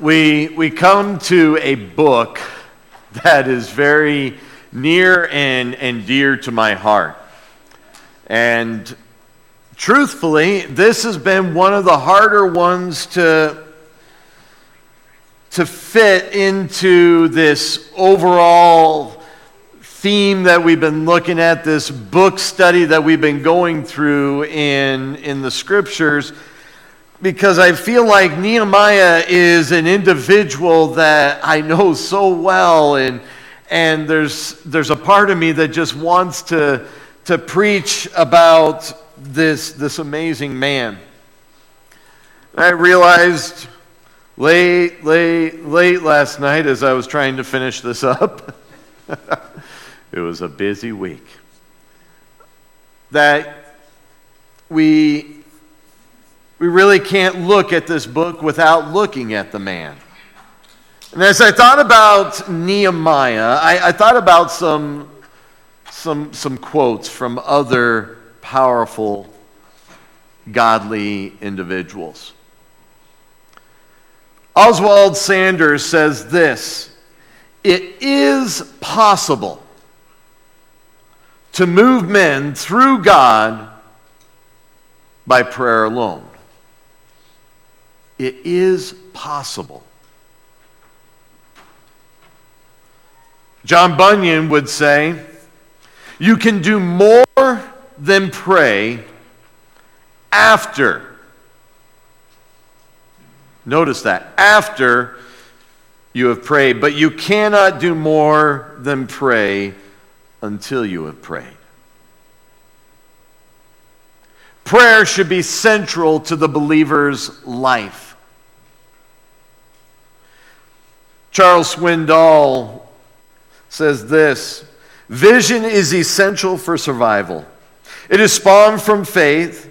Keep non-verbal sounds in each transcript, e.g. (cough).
we, we come to a book that is very near and, and dear to my heart. And truthfully, this has been one of the harder ones to, to fit into this overall theme that we've been looking at, this book study that we've been going through in, in the scriptures because I feel like Nehemiah is an individual that I know so well, and, and there's, there's a part of me that just wants to, to preach about this, this amazing man. I realized late, late, late last night as I was trying to finish this up, (laughs) it was a busy week, that we we really can't look at this book without looking at the man. And as I thought about Nehemiah, I, I thought about some, some, some quotes from other powerful, godly individuals. Oswald Sanders says this It is possible to move men through God by prayer alone. It is possible. John Bunyan would say, You can do more than pray after. Notice that. After you have prayed, but you cannot do more than pray until you have prayed. Prayer should be central to the believer's life. Charles Swindoll says this Vision is essential for survival. It is spawned from faith,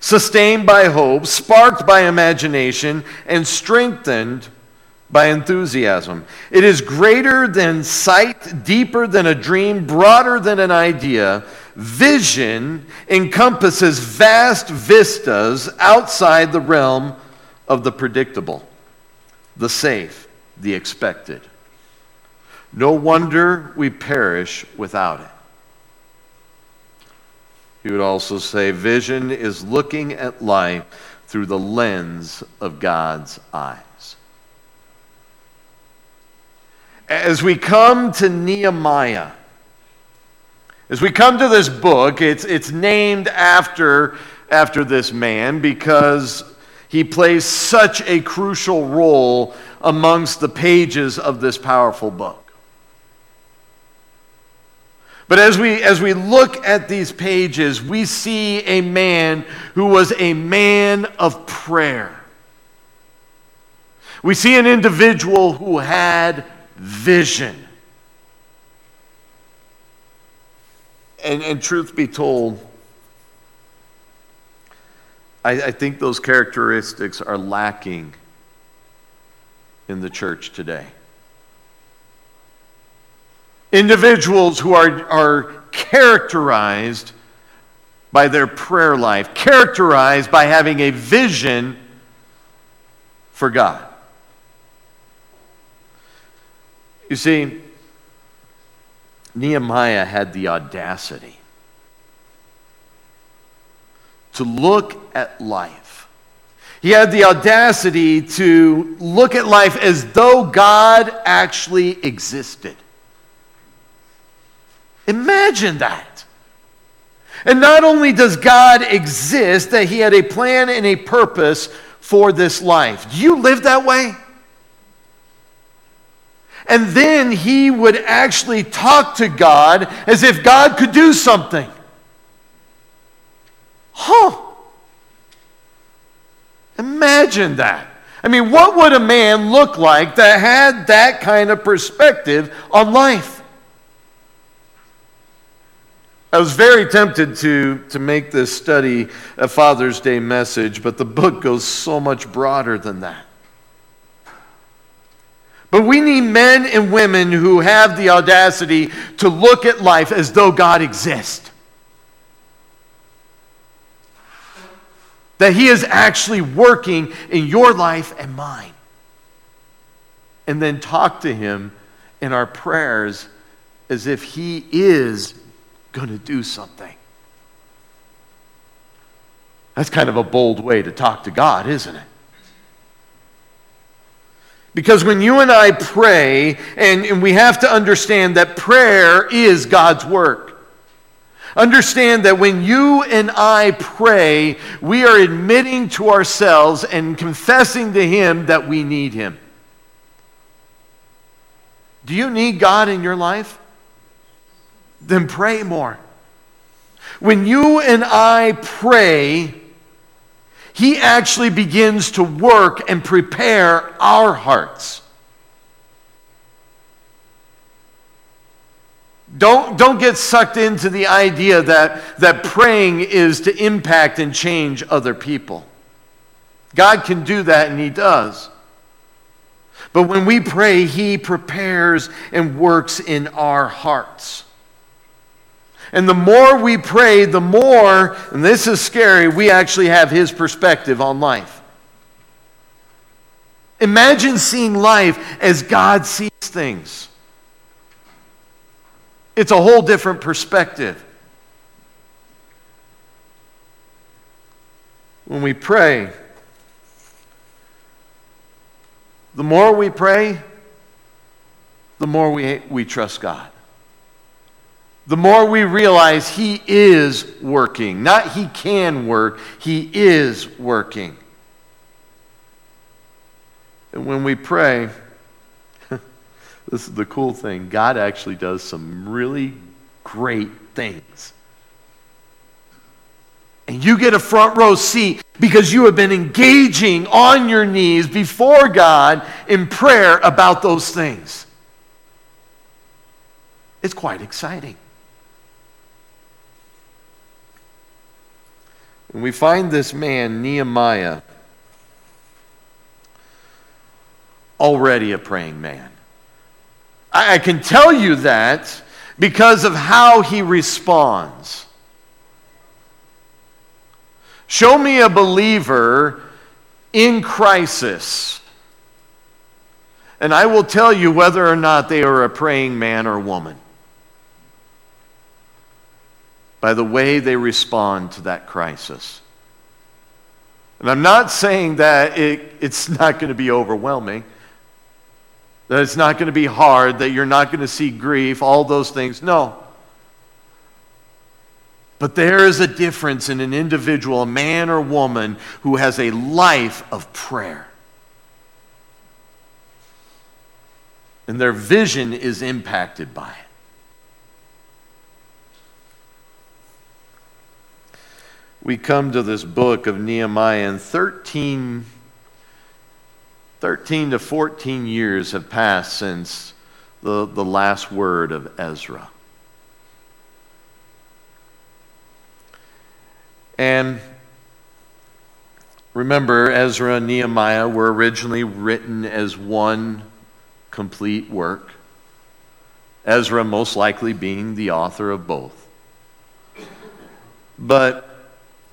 sustained by hope, sparked by imagination, and strengthened by enthusiasm. It is greater than sight, deeper than a dream, broader than an idea. Vision encompasses vast vistas outside the realm of the predictable, the safe, the expected. No wonder we perish without it. He would also say, vision is looking at life through the lens of God's eyes. As we come to Nehemiah, as we come to this book, it's, it's named after, after this man because he plays such a crucial role amongst the pages of this powerful book. But as we, as we look at these pages, we see a man who was a man of prayer. We see an individual who had vision. And, and truth be told, I, I think those characteristics are lacking in the church today. Individuals who are, are characterized by their prayer life, characterized by having a vision for God. You see, Nehemiah had the audacity to look at life he had the audacity to look at life as though God actually existed. Imagine that. And not only does God exist, that He had a plan and a purpose for this life. Do you live that way? And then He would actually talk to God as if God could do something. Huh. Imagine that. I mean, what would a man look like that had that kind of perspective on life? I was very tempted to, to make this study a Father's Day message, but the book goes so much broader than that. But we need men and women who have the audacity to look at life as though God exists. That He is actually working in your life and mine. and then talk to Him in our prayers as if He is going to do something. That's kind of a bold way to talk to God, isn't it? Because when you and I pray, and, and we have to understand that prayer is God's work. Understand that when you and I pray, we are admitting to ourselves and confessing to Him that we need Him. Do you need God in your life? Then pray more. When you and I pray, He actually begins to work and prepare our hearts. Don't, don't get sucked into the idea that, that praying is to impact and change other people. God can do that, and He does. But when we pray, He prepares and works in our hearts. And the more we pray, the more, and this is scary, we actually have His perspective on life. Imagine seeing life as God sees things. It's a whole different perspective. When we pray, the more we pray, the more we, we trust God. The more we realize He is working. Not He can work, He is working. And when we pray, this is the cool thing. God actually does some really great things. And you get a front row seat because you have been engaging on your knees before God in prayer about those things. It's quite exciting. And we find this man, Nehemiah, already a praying man. I can tell you that because of how he responds. Show me a believer in crisis, and I will tell you whether or not they are a praying man or woman by the way they respond to that crisis. And I'm not saying that it, it's not going to be overwhelming that it's not going to be hard, that you're not going to see grief, all those things. No. But there is a difference in an individual, a man or woman, who has a life of prayer. And their vision is impacted by it. We come to this book of Nehemiah in 13 13 to 14 years have passed since the, the last word of Ezra. And remember, Ezra and Nehemiah were originally written as one complete work. Ezra, most likely, being the author of both. But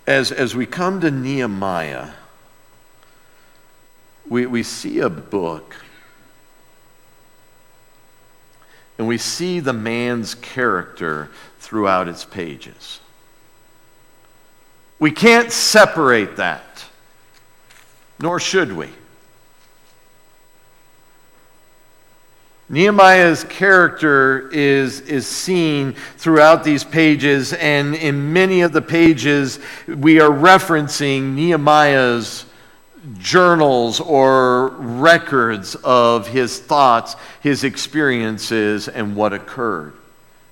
as, as we come to Nehemiah, we, we see a book and we see the man's character throughout its pages. We can't separate that, nor should we. Nehemiah's character is, is seen throughout these pages, and in many of the pages, we are referencing Nehemiah's journals or records of his thoughts, his experiences, and what occurred.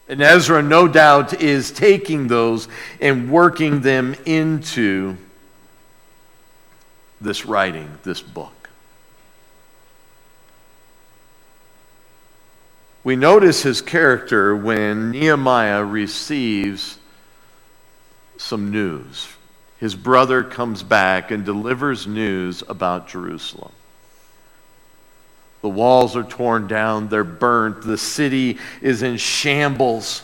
And Ezra, no doubt, is taking those and working them into this writing, this book. We notice his character when Nehemiah receives some news his brother comes back and delivers news about Jerusalem. The walls are torn down, they're burnt, the city is in shambles.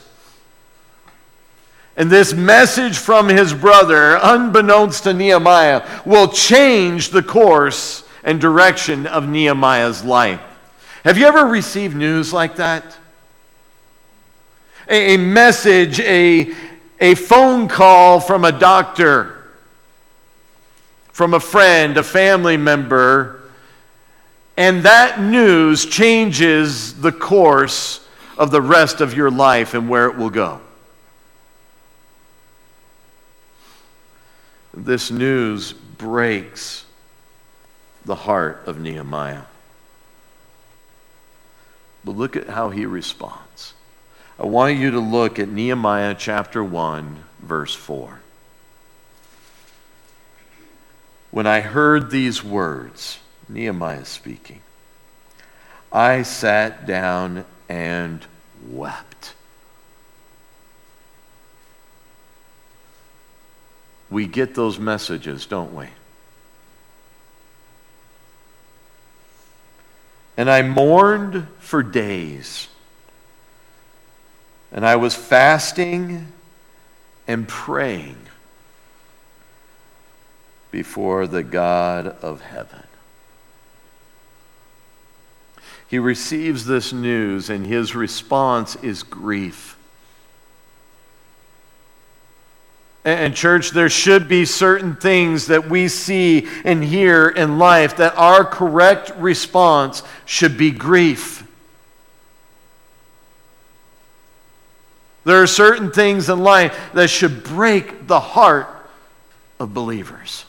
And this message from his brother, unbeknownst to Nehemiah, will change the course and direction of Nehemiah's life. Have you ever received news like that? A, message, a, a phone call from a doctor, from a friend, a family member, and that news changes the course of the rest of your life and where it will go. This news breaks the heart of Nehemiah. But look at how he responds. I want you to look at Nehemiah chapter 1, verse 4. When I heard these words, Nehemiah speaking, I sat down and wept. We get those messages, don't we? And I mourned for days. And I was fasting and praying before the God of heaven. He receives this news, and his response is grief. And, church, there should be certain things that we see and hear in life that our correct response should be grief. There are certain things in life that should break the heart of believers.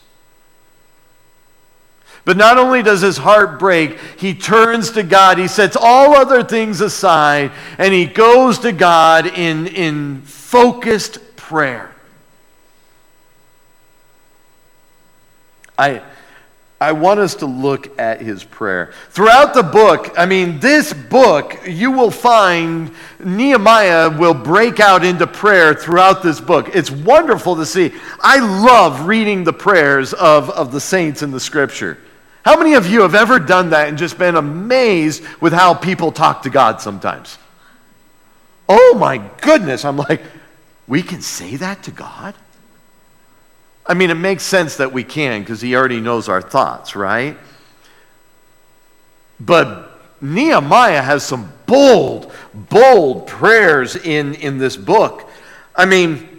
But not only does his heart break, he turns to God. He sets all other things aside and he goes to God in, in focused prayer. I, I want us to look at his prayer. Throughout the book, I mean, this book, you will find Nehemiah will break out into prayer throughout this book. It's wonderful to see. I love reading the prayers of, of the saints in the scripture. How many of you have ever done that and just been amazed with how people talk to God sometimes? Oh my goodness. I'm like, we can say that to God? I mean, it makes sense that we can because he already knows our thoughts, right? But Nehemiah has some bold, bold prayers in, in this book. I mean,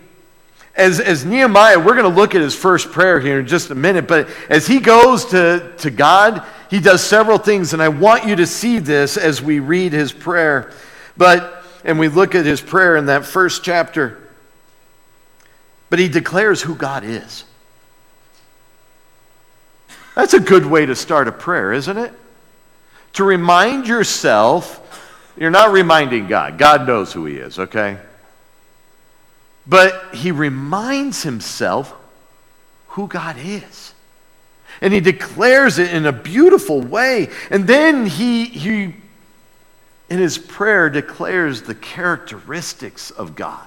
as, as Nehemiah, we're going to look at his first prayer here in just a minute, but as he goes to, to God, he does several things, and I want you to see this as we read his prayer. But, and we look at his prayer in that first chapter. But he declares who God is. That's a good way to start a prayer, isn't it? To remind yourself, you're not reminding God. God knows who he is, okay? But he reminds himself who God is. And he declares it in a beautiful way. And then he, he in his prayer, declares the characteristics of God.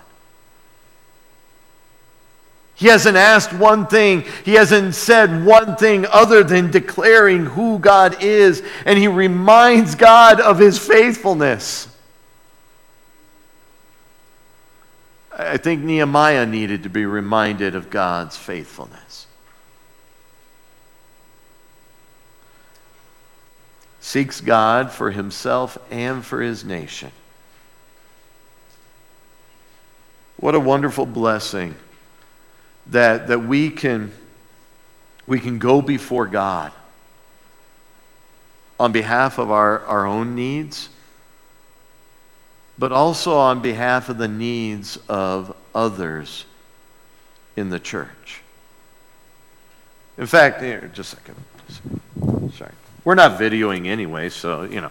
He hasn't asked one thing. He hasn't said one thing other than declaring who God is. And he reminds God of his faithfulness. I think Nehemiah needed to be reminded of God's faithfulness. Seeks God for himself and for his nation. What a wonderful blessing that, that we, can, we can go before God on behalf of our, our own needs, but also on behalf of the needs of others in the church. In fact, here, just a second. Sorry. We're not videoing anyway, so, you know.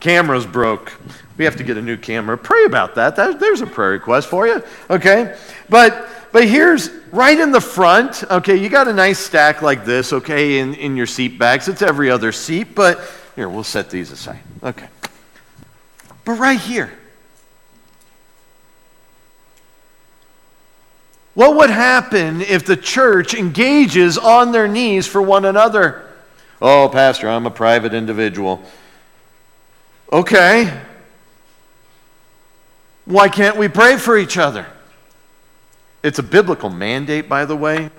Camera's broke. We have to get a new camera. Pray about that. that there's a prayer request for you. Okay? But but here's right in the front, okay, you got a nice stack like this, okay, in, in your seat bags. It's every other seat, but here, we'll set these aside. Okay. But right here, what would happen if the church engages on their knees for one another? Oh, Pastor, I'm a private individual. Okay. Why can't we pray for each other? It's a biblical mandate, by the way.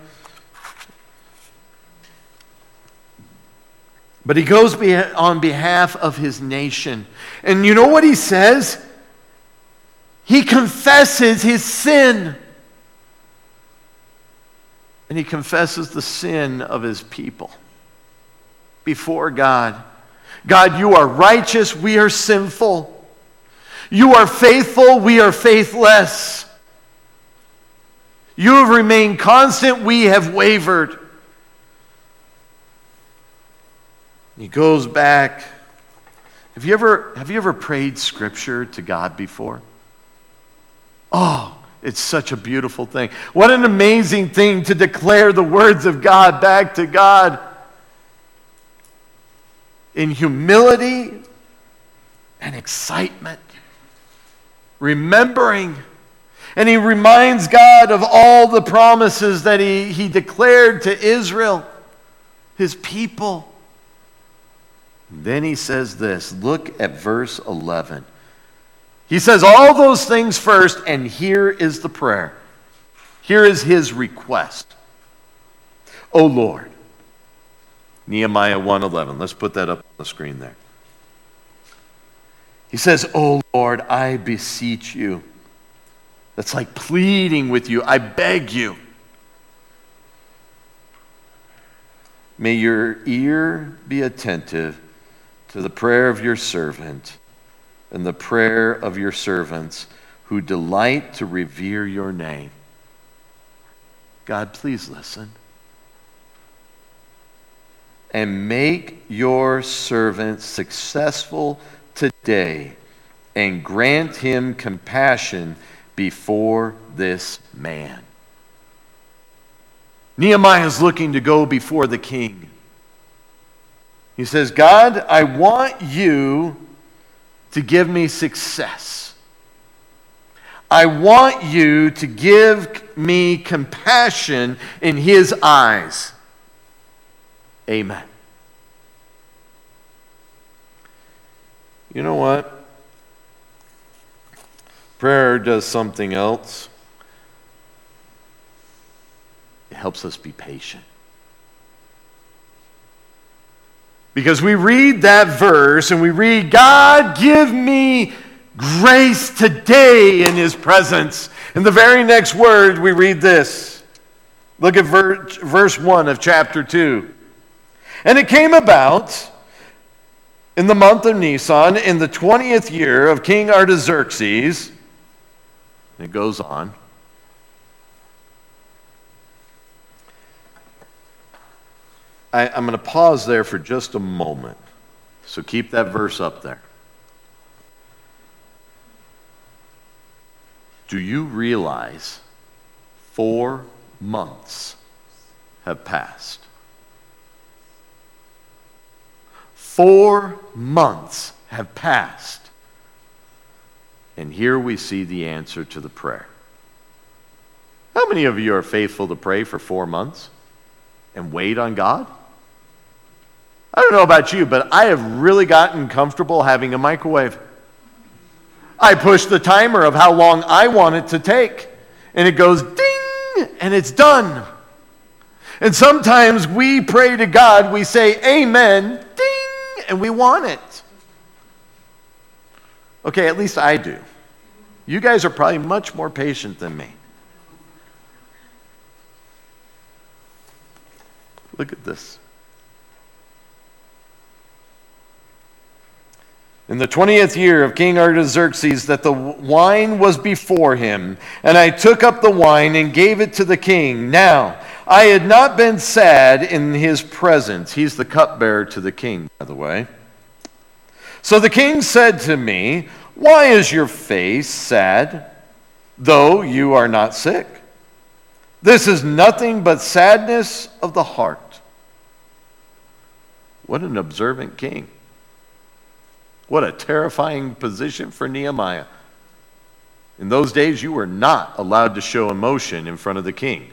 But he goes on behalf of his nation. And you know what he says? He confesses his sin. And he confesses the sin of his people before God. God, you are righteous, we are sinful. You are faithful, we are faithless. You have remained constant, we have wavered. He goes back. Have you ever, have you ever prayed scripture to God before? Oh, it's such a beautiful thing. What an amazing thing to declare the words of God back to God in humility and excitement, remembering. And he reminds God of all the promises that he, he declared to Israel, his people. Then he says this look at verse 11. He says all those things first, and here is the prayer. Here is his request. O Lord, Nehemiah 1:11. Let's put that up on the screen there. He says, "O Lord, I beseech you." That's like pleading with you. I beg you. May your ear be attentive to the prayer of your servant and the prayer of your servants who delight to revere your name. God, please listen. And make your servant successful today and grant him compassion before this man. Nehemiah is looking to go before the king. He says, God, I want you to give me success. I want you to give me compassion in his eyes. Amen. You know what? Prayer does something else. It helps us be patient. Because we read that verse and we read, God, give me grace today in his presence. In the very next word, we read this. Look at verse 1 of chapter 2. And it came about in the month of Nisan, in the 20th year of King Artaxerxes, it goes on. I, am going to pause there for just a moment. So keep that verse up there. Do you realize four months have passed? Four months have passed. And here we see the answer to the prayer. How many of you are faithful to pray for four months and wait on God? I don't know about you, but I have really gotten comfortable having a microwave. I push the timer of how long I want it to take, and it goes ding, and it's done. And sometimes we pray to God, we say amen, ding, and we want it. Okay, at least I do. You guys are probably much more patient than me. Look at this. In the twentieth year of King Artaxerxes that the wine was before him, and I took up the wine and gave it to the king. Now, I had not been sad in his presence. He's the cupbearer to the king, by the way. So the king said to me, Why is your face sad, though you are not sick? This is nothing but sadness of the heart. What an observant king. What a terrifying position for Nehemiah. In those days, you were not allowed to show emotion in front of the king.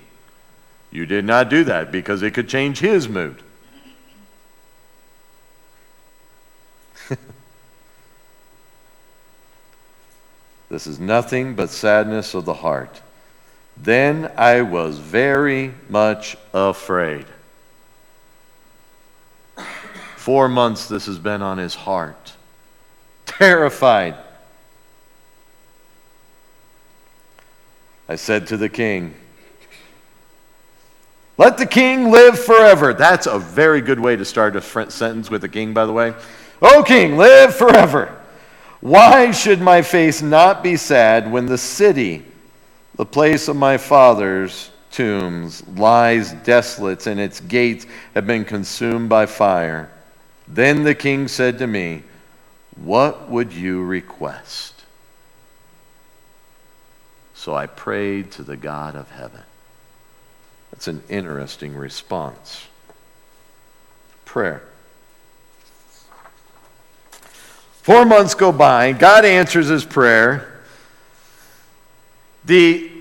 You did not do that because it could change his mood. (laughs) this is nothing but sadness of the heart. Then I was very much afraid. four months, this has been on his heart. Terrified. I said to the king, Let the king live forever. That's a very good way to start a sentence with a king, by the way. O king, live forever. Why should my face not be sad when the city, the place of my fathers, tombs lies desolate, and its gates have been consumed by fire. Then the king said to me, What would you request? So I prayed to the God of heaven. That's an interesting response. Prayer. Four months go by, God answers his prayer. The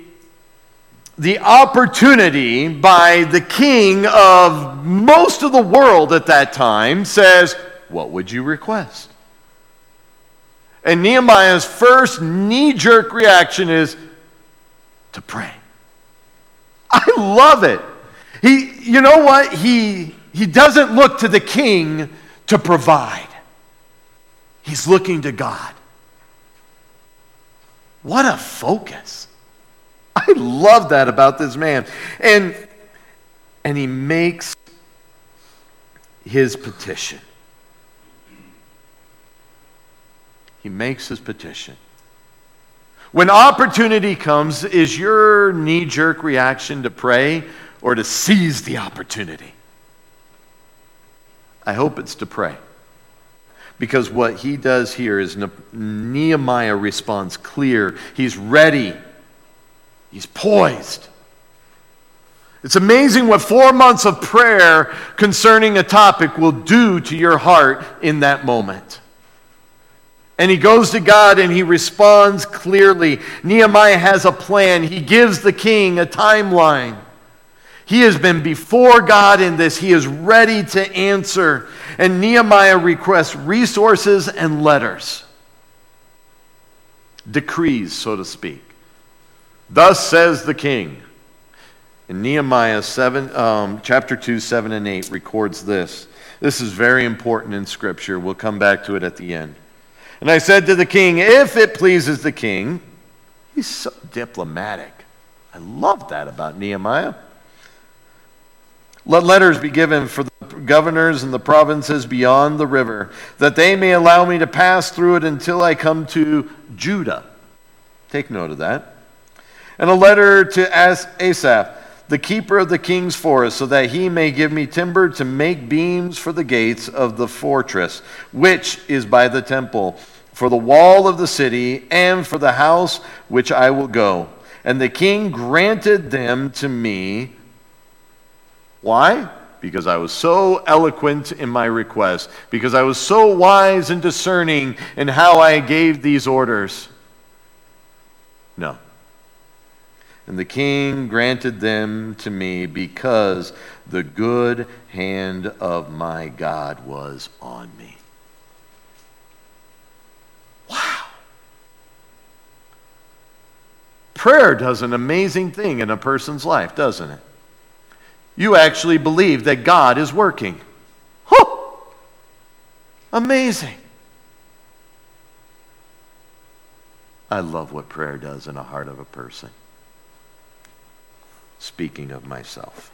the opportunity by the king of most of the world at that time says, What would you request? And Nehemiah's first knee jerk reaction is to pray. I love it. He, you know what? He, he doesn't look to the king to provide, he's looking to God. What a focus. (laughs) I love that about this man. And, and he makes his petition. He makes his petition. When opportunity comes, is your knee jerk reaction to pray or to seize the opportunity? I hope it's to pray. Because what he does here is Nehemiah responds clear. He's ready He's poised. It's amazing what four months of prayer concerning a topic will do to your heart in that moment. And he goes to God and he responds clearly. Nehemiah has a plan. He gives the king a timeline. He has been before God in this. He is ready to answer. And Nehemiah requests resources and letters, decrees, so to speak. Thus says the king. In Nehemiah 7, um, chapter 2, 7 and 8 records this. This is very important in Scripture. We'll come back to it at the end. And I said to the king, If it pleases the king, he's so diplomatic. I love that about Nehemiah. Let letters be given for the governors and the provinces beyond the river, that they may allow me to pass through it until I come to Judah. Take note of that and a letter to Asaph, the keeper of the king's forest, so that he may give me timber to make beams for the gates of the fortress, which is by the temple, for the wall of the city, and for the house which I will go. And the king granted them to me. Why? Because I was so eloquent in my request, because I was so wise and discerning in how I gave these orders. No. And the king granted them to me because the good hand of my God was on me. Wow. Prayer does an amazing thing in a person's life, doesn't it? You actually believe that God is working. Huh! Amazing. I love what prayer does in the heart of a person speaking of myself.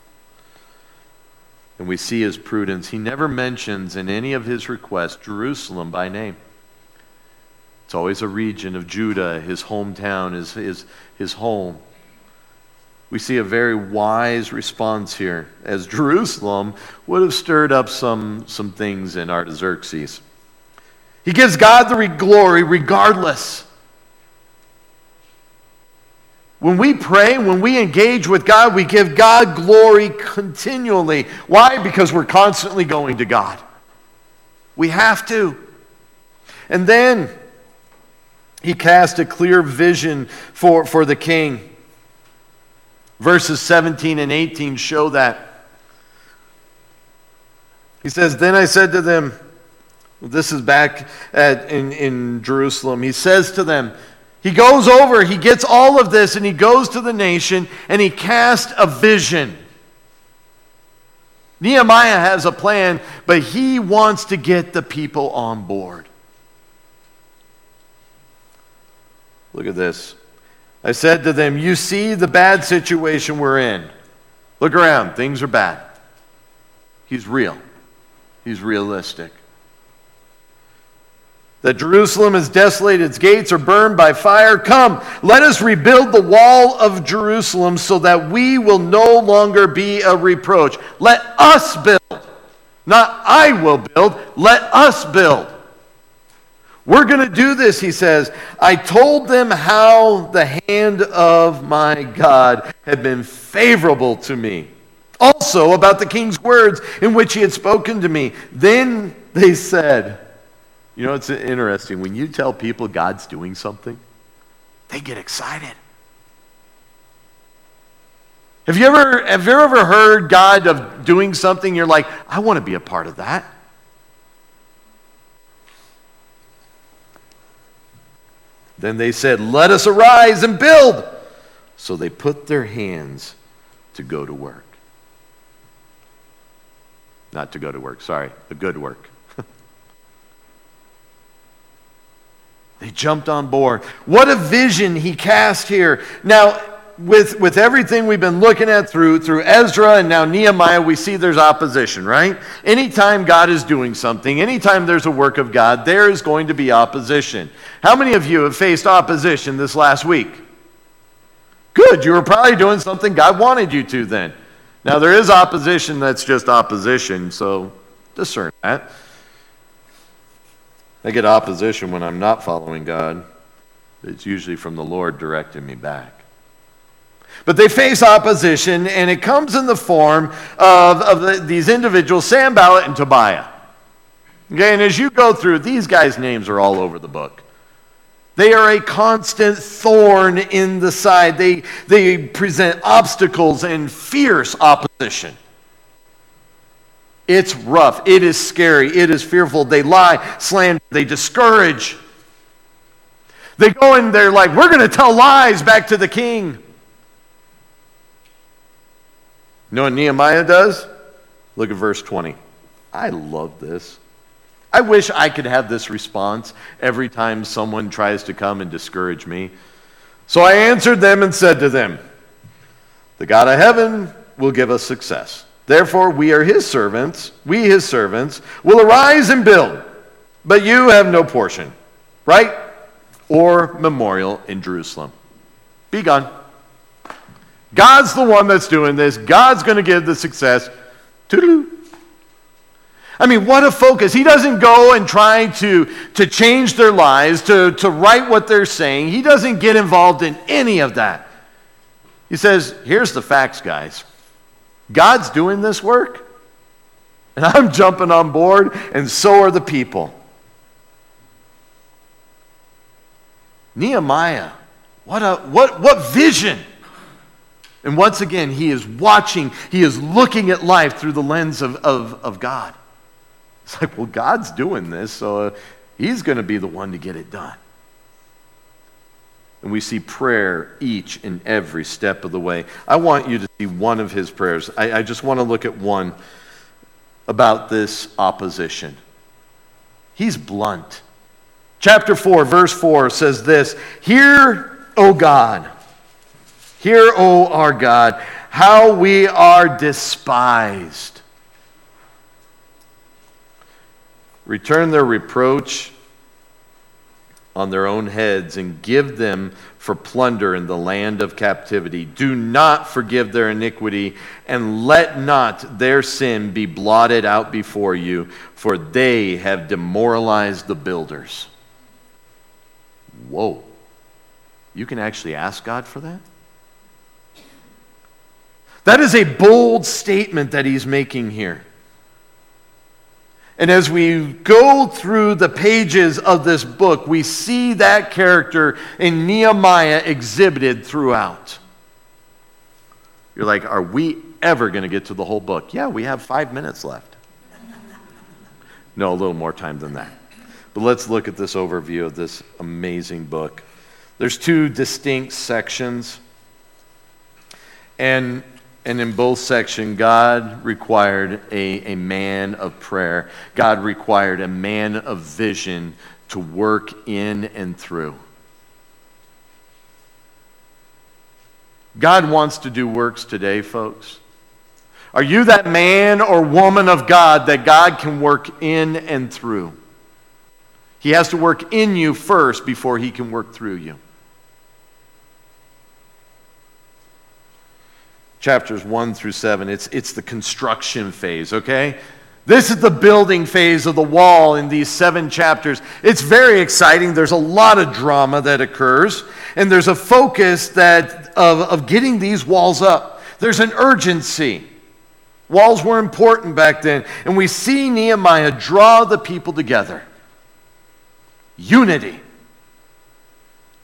And we see his prudence. He never mentions in any of his requests Jerusalem by name. It's always a region of Judah, his hometown, his, his, his home. We see a very wise response here, as Jerusalem would have stirred up some, some things in Artaxerxes. He gives God the glory regardless when we pray, when we engage with God, we give God glory continually. Why? Because we're constantly going to God. We have to. And then he cast a clear vision for, for the king. Verses 17 and 18 show that. He says, Then I said to them, this is back at, in, in Jerusalem. He says to them, he goes over, he gets all of this, and he goes to the nation and he casts a vision. Nehemiah has a plan, but he wants to get the people on board. Look at this. I said to them, You see the bad situation we're in. Look around, things are bad. He's real, he's realistic. That Jerusalem is desolate, its gates are burned by fire. Come, let us rebuild the wall of Jerusalem so that we will no longer be a reproach. Let us build. Not I will build, let us build. We're going to do this, he says. I told them how the hand of my God had been favorable to me. Also, about the king's words in which he had spoken to me. Then they said, You know, it's interesting. When you tell people God's doing something, they get excited. Have you ever, have you ever heard God of doing something? You're like, I want to be a part of that. Then they said, Let us arise and build. So they put their hands to go to work. Not to go to work, sorry, the good work. They jumped on board. What a vision he cast here. Now, with, with everything we've been looking at through, through Ezra and now Nehemiah, we see there's opposition, right? Anytime God is doing something, anytime there's a work of God, there is going to be opposition. How many of you have faced opposition this last week? Good, you were probably doing something God wanted you to then. Now, there is opposition that's just opposition, so discern that. I get opposition when I'm not following God. It's usually from the Lord directing me back. But they face opposition, and it comes in the form of, of the, these individuals, Sanballat and Tobiah. Okay, and as you go through, these guys' names are all over the book. They are a constant thorn in the side. They, they present obstacles and fierce opposition. It's rough. It is scary. It is fearful. They lie, slander, they discourage. They go in there like, we're going to tell lies back to the king. You know what Nehemiah does? Look at verse 20. I love this. I wish I could have this response every time someone tries to come and discourage me. So I answered them and said to them, The God of heaven will give us success. Therefore, we are his servants, we his servants, will arise and build, but you have no portion, right? Or memorial in Jerusalem. Be gone. God's the one that's doing this. God's going to give the success. Toodaloo. I mean, what a focus. He doesn't go and try to, to change their lives, to, to write what they're saying. He doesn't get involved in any of that. He says, here's the facts, guys. God's doing this work, and (laughs) I'm jumping on board, and so are the people. Nehemiah, what, a, what, what vision! And once again, he is watching, he is looking at life through the lens of, of, of God. It's like, well, God's doing this, so he's going to be the one to get it done. And we see prayer each and every step of the way. I want you to see one of his prayers. I, I just want to look at one about this opposition. He's blunt. Chapter 4, verse 4 says this Hear, O God Hear, O our God, how we are despised. Return their reproach on their own heads and give them for plunder in the land of captivity. Do not forgive their iniquity, and let not their sin be blotted out before you, for they have demoralized the builders. Whoa. You can actually ask God for that? That is a bold statement that he's making here. And as we go through the pages of this book, we see that character in Nehemiah exhibited throughout. You're like, are we ever going to get to the whole book? Yeah, we have five minutes left. (laughs) No, a little more time than that. But let's look at this overview of this amazing book. There's two distinct sections. And And in both sections, God required a, a man of prayer. God required a man of vision to work in and through. God wants to do works today, folks. Are you that man or woman of God that God can work in and through? He has to work in you first before he can work through you. Chapters 1 through 7, it's, it's the construction phase, okay? This is the building phase of the wall in these seven chapters. It's very exciting. There's a lot of drama that occurs, and there's a focus that, of, of getting these walls up. There's an urgency. Walls were important back then, and we see Nehemiah draw the people together. Unity.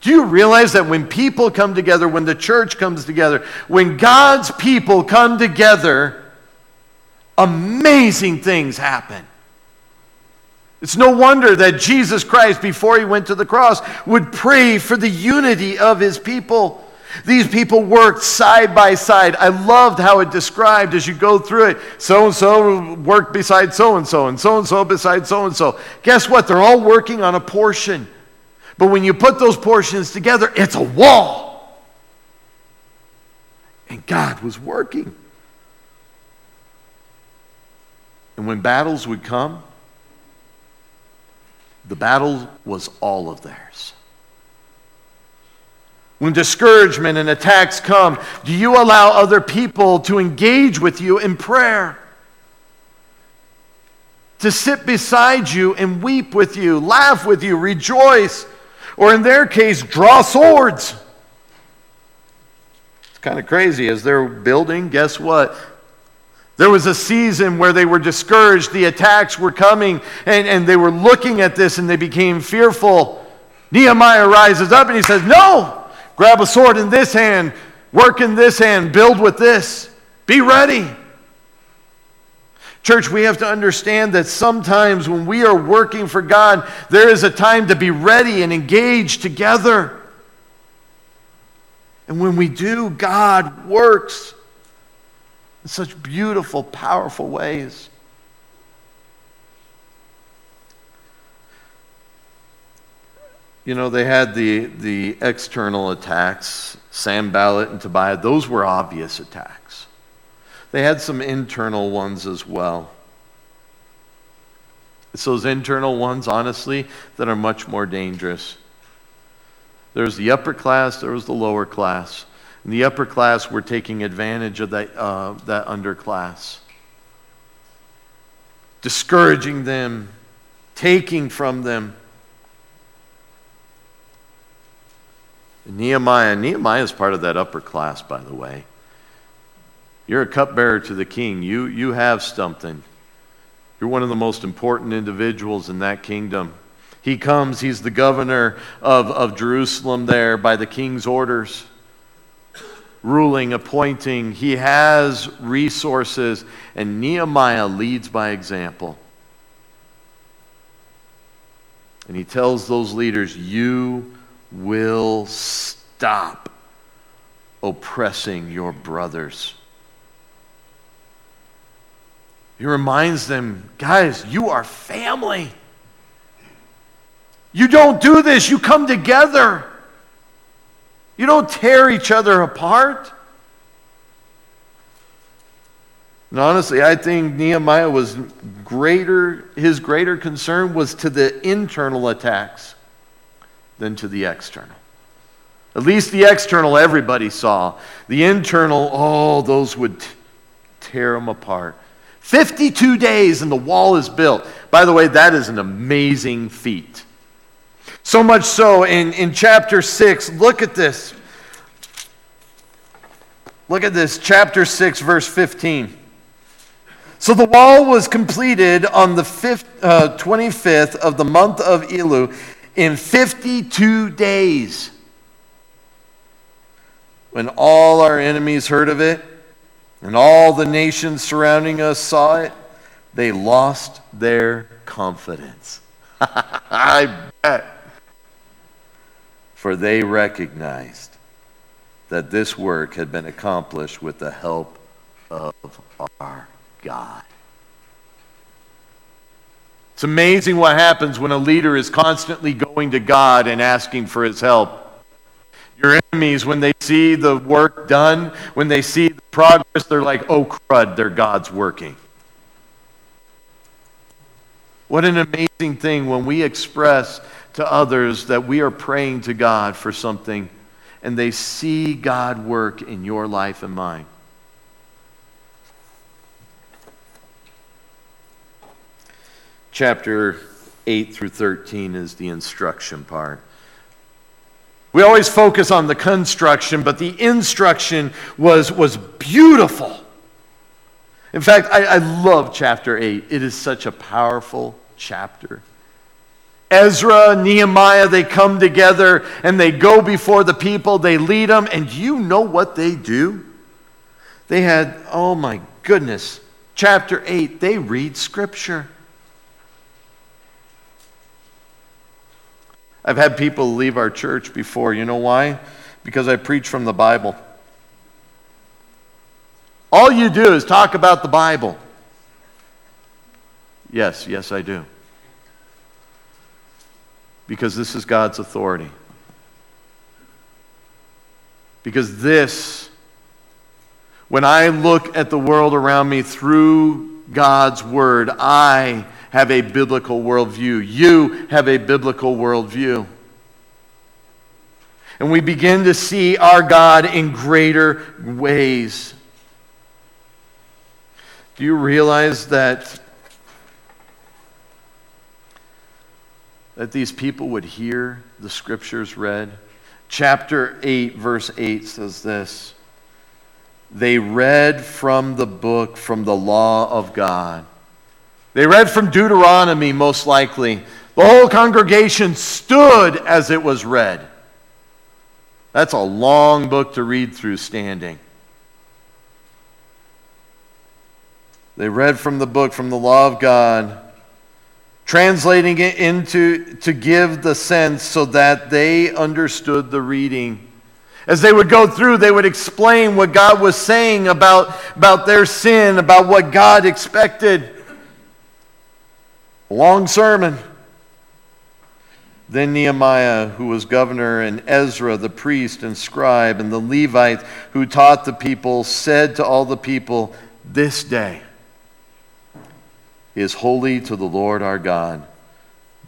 Do you realize that when people come together, when the church comes together, when God's people come together, amazing things happen. It's no wonder that Jesus Christ, before he went to the cross, would pray for the unity of his people. These people worked side by side. I loved how it described as you go through it. So and so worked beside so and so, and so and so beside so and so. Guess what? They're all working on a portion. But when you put those portions together, it's a wall. And God was working. And when battles would come, the battle was all of theirs. When discouragement and attacks come, do you allow other people to engage with you in prayer? To sit beside you and weep with you, laugh with you, rejoice, or in their case, draw swords. It's kind of crazy. As they're building, guess what? There was a season where they were discouraged, the attacks were coming, and, and they were looking at this and they became fearful. Nehemiah rises up and he says, No, grab a sword in this hand, work in this hand, build with this, be ready. Church, we have to understand that sometimes when we are working for God, there is a time to be ready and engaged together. And when we do, God works in such beautiful, powerful ways. You know, they had the, the external attacks, Sam Sanballat and Tobiah, those were obvious attacks. They had some internal ones as well. It's those internal ones, honestly, that are much more dangerous. There's the upper class, there was the lower class. And the upper class were taking advantage of that, uh, that underclass, discouraging them, taking from them. And Nehemiah, Nehemiah is part of that upper class, by the way. You're a cupbearer to the king. You, you have something. You're one of the most important individuals in that kingdom. He comes, he's the governor of, of Jerusalem there by the king's orders ruling, appointing. He has resources, and Nehemiah leads by example. And he tells those leaders, You will stop oppressing your brothers. He reminds them, guys, you are family. You don't do this, you come together. You don't tear each other apart. And honestly, I think Nehemiah was greater, his greater concern was to the internal attacks than to the external. At least the external everybody saw. The internal, oh, those would tear them apart. 52 days and the wall is built. By the way, that is an amazing feat. So much so, in, in chapter 6, look at this. Look at this, chapter 6, verse 15. So the wall was completed on the fifth, uh, 25th of the month of Elul in 52 days. When all our enemies heard of it and all the nations surrounding us saw it, they lost their confidence. (laughs) I bet for they recognized that this work had been accomplished with the help of our God. It's amazing what happens when a leader is constantly going to God and asking for his help. Your enemies, when they see the work done, when they see the progress, they're like, oh crud, their God's working. What an amazing thing when we express to others that we are praying to God for something and they see God work in your life and mine. Chapter 8 through 13 is the instruction part. We always focus on the construction, but the instruction was, was beautiful. In fact, I, I love chapter 8. It is such a powerful chapter. Ezra, Nehemiah, they come together and they go before the people, they lead them, and you know what they do? They had, oh my goodness, chapter 8, they read scripture. I've had people leave our church before. You know why? Because I preach from the Bible. All you do is talk about the Bible. Yes, yes, I do. Because this is God's authority. Because this, when I look at the world around me through God's Word, I have a biblical worldview. You have a biblical worldview. And we begin to see our God in greater ways. Do you realize that, that these people would hear the scriptures read? Chapter 8, verse 8 says this They read from the book, from the law of God. They read from Deuteronomy, most likely. The whole congregation stood as it was read. That's a long book to read through standing. They read from the book, from the law of God, translating it into to give the sense so that they understood the reading. As they would go through, they would explain what God was saying about, about their sin, about what God expected. Long sermon. Then Nehemiah, who was governor, and Ezra, the priest and scribe, and the Levite who taught the people, said to all the people, This day is holy to the Lord our God.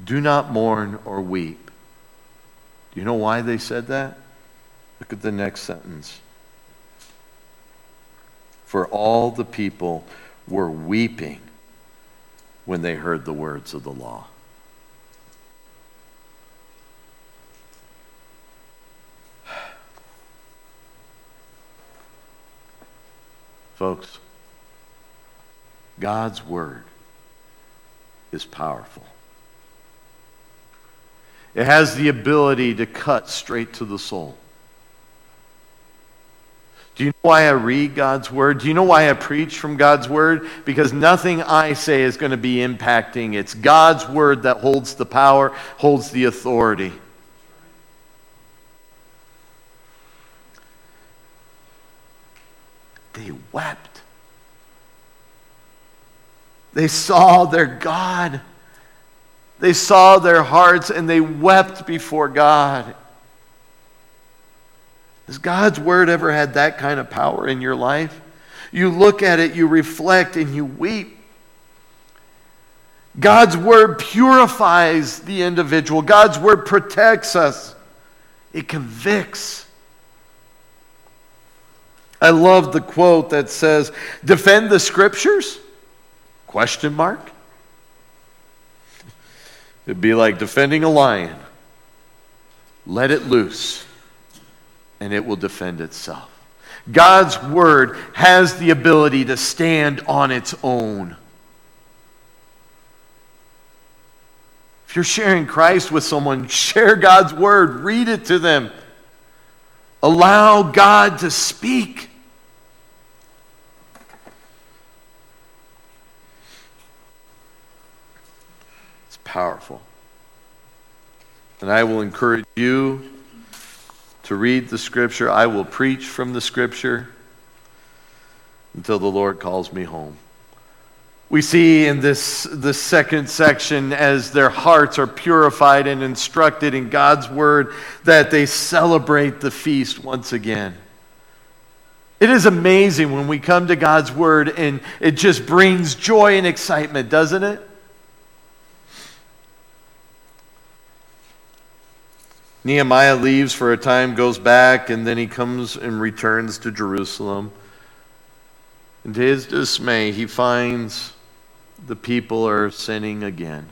Do not mourn or weep. Do you know why they said that? Look at the next sentence. For all the people were weeping when they heard the words of the law. (sighs) Folks, God's word is powerful. It has the ability to cut straight to the soul. Do you know why I read God's word? Do you know why I preach from God's word? Because nothing I say is going to be impacting. It's God's word that holds the power, holds the authority. They wept. They saw their God. They saw their hearts and they wept before God. Has God's word ever had that kind of power in your life? You look at it, you reflect, and you weep. God's word purifies the individual. God's word protects us. It convicts. I love the quote that says, "Defend the scriptures?" Question mark. It'd be like defending a lion. Let it loose and it will defend itself. God's word has the ability to stand on its own. If you're sharing Christ with someone, (laughs) share God's word, read it to them. Allow God to speak. It's powerful. And I will encourage you to read the scripture. I will preach from the scripture. until the Lord calls me home. We see in this, this second section, as their hearts are purified and instructed in God's word, that they celebrate the feast once again. It is amazing when we come to God's word and it just brings joy and excitement, doesn't it? Nehemiah leaves for a time, goes back, and then he comes and returns to Jerusalem. And to his dismay, he finds the people are sinning again.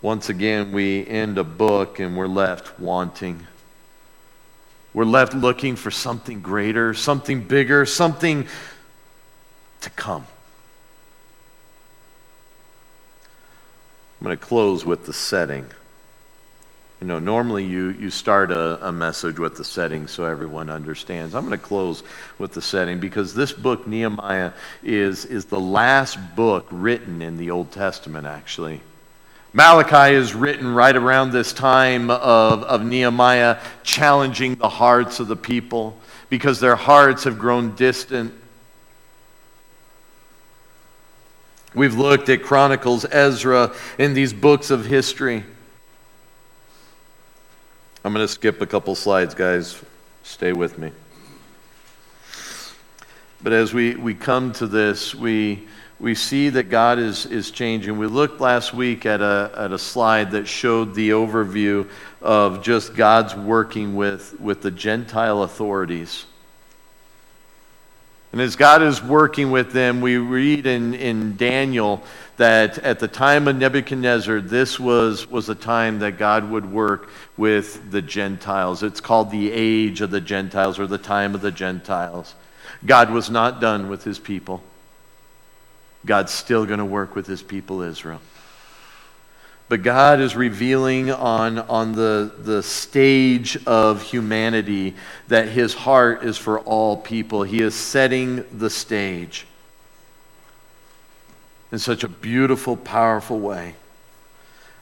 Once again, we end a book and we're left wanting. We're left looking for something greater, something bigger, something to come. I'm going to close with the setting. You know, normally you, you start a, a message with the setting so everyone understands. I'm going to close with the setting because this book, Nehemiah, is, is the last book written in the Old Testament, actually. Malachi is written right around this time of, of Nehemiah challenging the hearts of the people because their hearts have grown distant We've looked at Chronicles, Ezra, in these books of history. I'm going to skip a couple slides, guys. Stay with me. But as we, we come to this, we, we see that God is, is changing. We looked last week at a, at a slide that showed the overview of just God's working with, with the Gentile authorities. And as God is working with them, we read in, in Daniel that at the time of Nebuchadnezzar, this was, was a time that God would work with the Gentiles. It's called the age of the Gentiles or the time of the Gentiles. God was not done with his people. God's still going to work with his people, Israel. But God is revealing on, on the, the stage of humanity that his heart is for all people. He is setting the stage in such a beautiful, powerful way.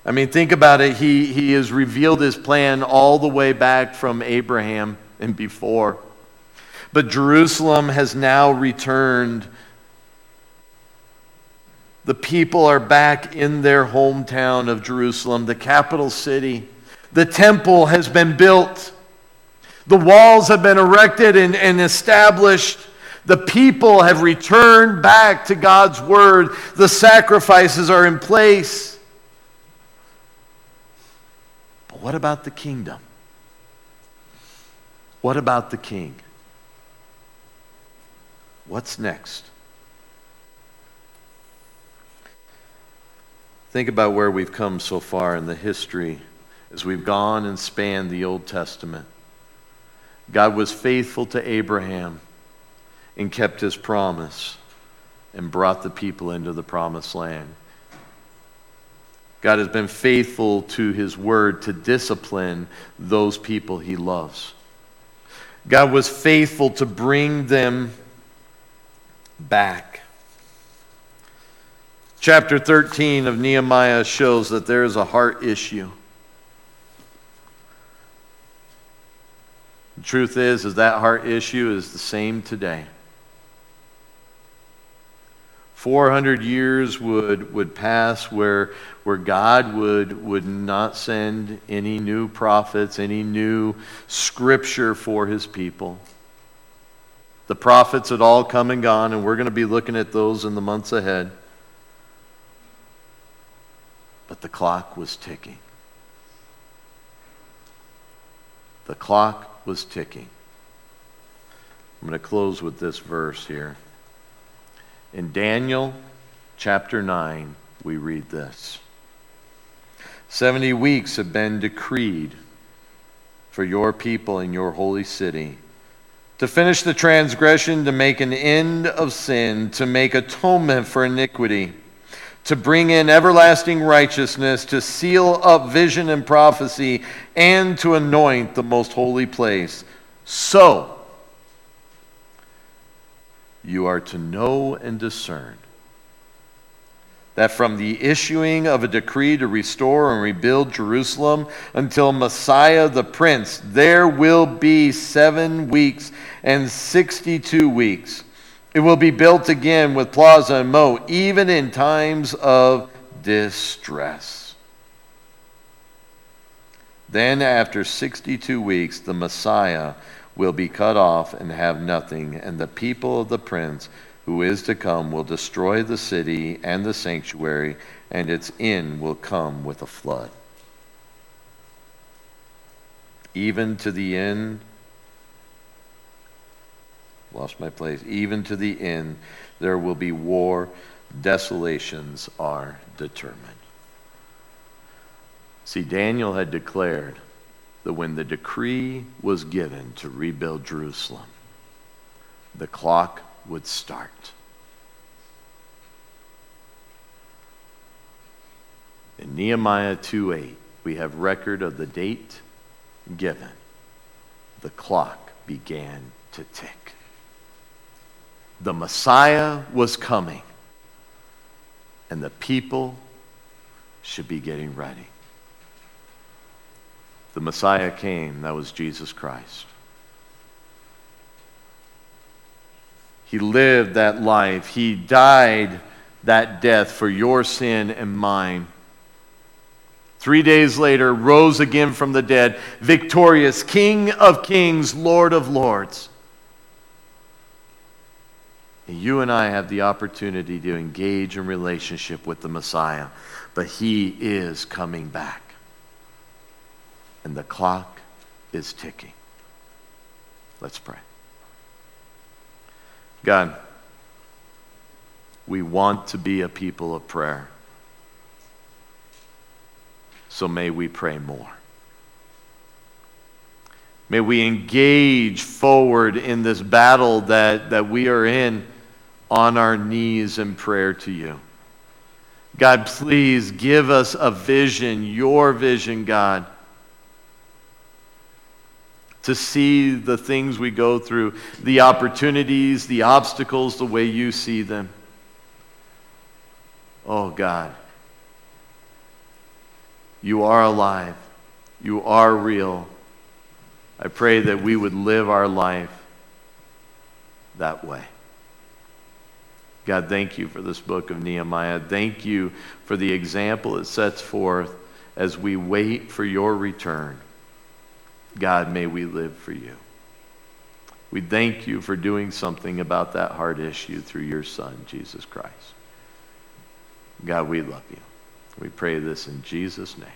I mean, think about it. He, he has revealed his plan all the way back from Abraham and before. But Jerusalem has now returned the people are back in their hometown of Jerusalem, the capital city. The temple has been built. The walls have been erected and, and established. The people have returned back to God's word. The sacrifices are in place. But what about the kingdom? What about the king? What's next? Think about where we've come so far in the history as we've gone and spanned the Old Testament. God was faithful to Abraham and kept his promise and brought the people into the promised land. God has been faithful to his word to discipline those people he loves. God was faithful to bring them back. Chapter 13 of Nehemiah shows that there is a heart issue. The truth is, is that heart issue is the same today. 400 years would, would pass where, where God would, would not send any new prophets, any new scripture for his people. The prophets had all come and gone, and we're going to be looking at those in the months ahead. But the clock was ticking. The clock was ticking. I'm going to close with this verse here. In Daniel chapter 9, we read this 70 weeks have been decreed for your people in your holy city to finish the transgression, to make an end of sin, to make atonement for iniquity to bring in everlasting righteousness, to seal up vision and prophecy, and to anoint the most holy place. So, you are to know and discern that from the issuing of a decree to restore and rebuild Jerusalem until Messiah the Prince, there will be seven weeks and 62 weeks. It will be built again with plaza and moat, even in times of distress. Then, after 62 weeks, the Messiah will be cut off and have nothing, and the people of the prince who is to come will destroy the city and the sanctuary, and its end will come with a flood. Even to the end, lost my place, even to the end, there will be war, desolations are determined. See, Daniel had declared that when the decree was given to rebuild Jerusalem, the clock would start. In Nehemiah 2:8, we have record of the date given. The clock began to tick. The Messiah was coming, and the people should be getting ready. The Messiah came, that was Jesus Christ. He lived that life. He died that death for your sin and mine. Three days later, rose again from the dead, victorious, King of kings, Lord of lords. You and I have the opportunity to engage in relationship with the Messiah, but he is coming back. And the clock is ticking. Let's pray. God, we want to be a people of prayer. So may we pray more. May we engage forward in this battle that, that we are in on our knees in prayer to you. God, please give us a vision, your vision, God to see the things we go through, the opportunities, the obstacles, the way you see them. Oh, God, you are alive, you are real. I pray that we would live our life that way. God, thank you for this book of Nehemiah. Thank you for the example it sets forth as we wait for your return. God, may we live for you. We thank you for doing something about that hard issue through your Son, Jesus Christ. God, we love you. We pray this in Jesus' name.